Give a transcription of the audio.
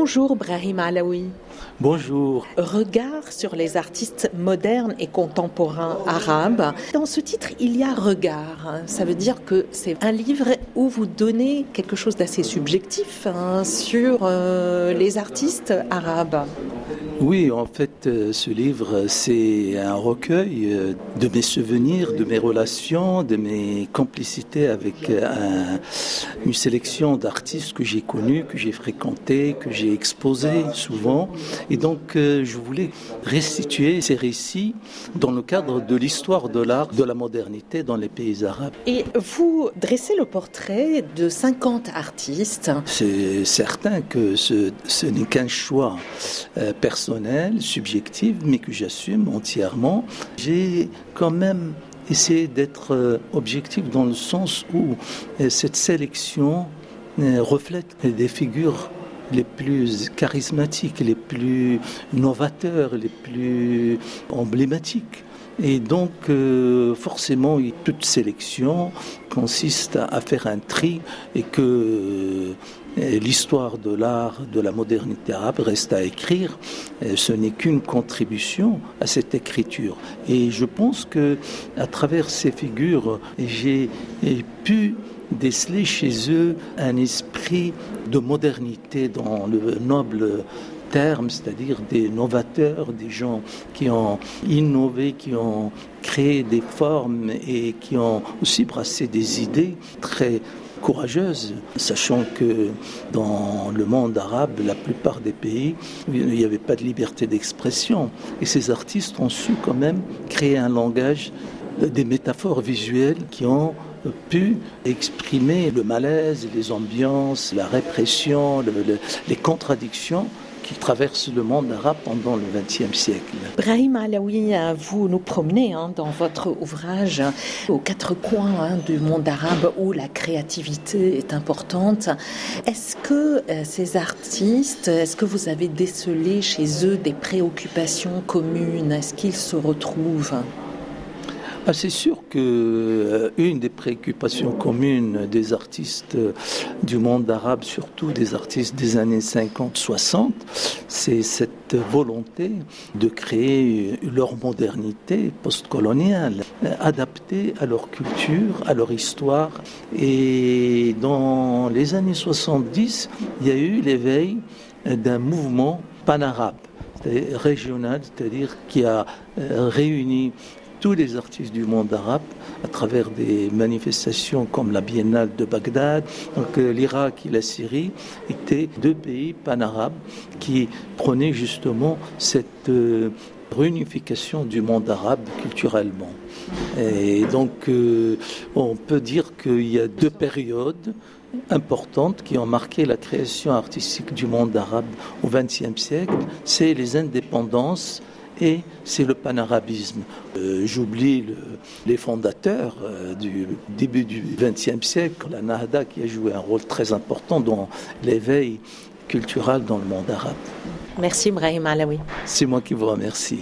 Bonjour Brahim Alaoui. Bonjour. Regard sur les artistes modernes et contemporains arabes. Dans ce titre, il y a regard. Ça veut dire que c'est un livre où vous donnez quelque chose d'assez subjectif hein, sur euh, les artistes arabes. Oui, en fait, euh, ce livre, c'est un recueil euh, de mes souvenirs, de mes relations, de mes complicités avec une sélection d'artistes que j'ai connus, que j'ai fréquentés, que j'ai exposés souvent. Et donc, euh, je voulais restituer ces récits dans le cadre de l'histoire de l'art de la modernité dans les pays arabes. Et vous dressez le portrait de 50 artistes. C'est certain que ce, n'est qu'un choix euh, personnel, subjectif, mais que j'assume entièrement. J'ai quand même essayé d'être euh, objectif dans le sens où cette sélection reflète des figures les plus charismatiques, les plus novateurs, les plus emblématiques. Et donc, euh, forcément, toute sélection consiste à faire un tri et que euh, l'histoire de l'art, de la modernité arabe reste à écrire. Ce n'est qu'une contribution à cette écriture. Et je pense que, à travers ces figures, j'ai pu déceler chez eux un esprit de modernité dans le noble terme, c'est-à-dire des novateurs, des gens qui ont innové, qui ont créé des formes et qui ont aussi brassé des idées très courageuses, sachant que dans le monde arabe, la plupart des pays, il n'y avait pas de liberté d'expression. Et ces artistes ont su quand même créer un langage, des métaphores visuelles qui ont pu exprimer le malaise, les ambiances, la répression, les contradictions qui traversent le monde arabe pendant le XXe siècle. Brahim Alaoui, vous nous promenez hein, dans votre ouvrage aux quatre coins hein, du monde arabe où la créativité est importante. Est-ce que euh, ces artistes, est-ce que vous avez décelé chez eux des préoccupations communes? Est-ce qu'ils se retrouvent? Ah, c'est sûr que euh, une des préoccupations communes des artistes euh, du monde arabe, surtout des artistes des années 50-60, c'est cette volonté de créer leur modernité postcoloniale, euh, adaptée à leur culture, à leur histoire. Et dans les années 70, il y a eu l'éveil d'un mouvement pan-arabe régional, c'est-à-dire qui a réuni tous les artistes du monde arabe à travers des manifestations comme la Biennale de Bagdad. Donc euh, l'Irak et la Syrie étaient deux pays pan-arabes qui prenaient justement cette euh, réunification du monde arabe culturellement. Et donc euh, on peut dire qu'il y a deux périodes importantes qui ont marqué la création artistique du monde arabe au XXe siècle. C'est les indépendances et c'est le panarabisme. Euh, j'oublie les fondateurs euh, du début du XXe siècle, la Nahda qui a joué un rôle très important dans l'éveil culturel dans le monde arabe. Merci Brahim Alaoui. C'est moi qui vous remercie.